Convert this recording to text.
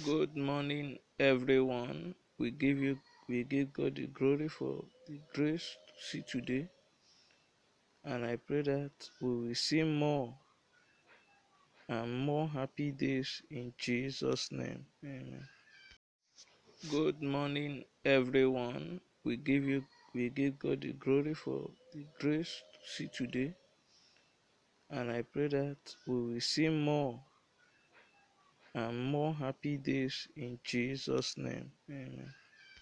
Good morning, everyone. We give you, we give God the glory for the grace to see today, and I pray that we will see more and more happy days in Jesus' name. Amen. Good morning, everyone. We give you, we give God the glory for the grace to see today, and I pray that we will see more and more happy days in Jesus' name. Amen.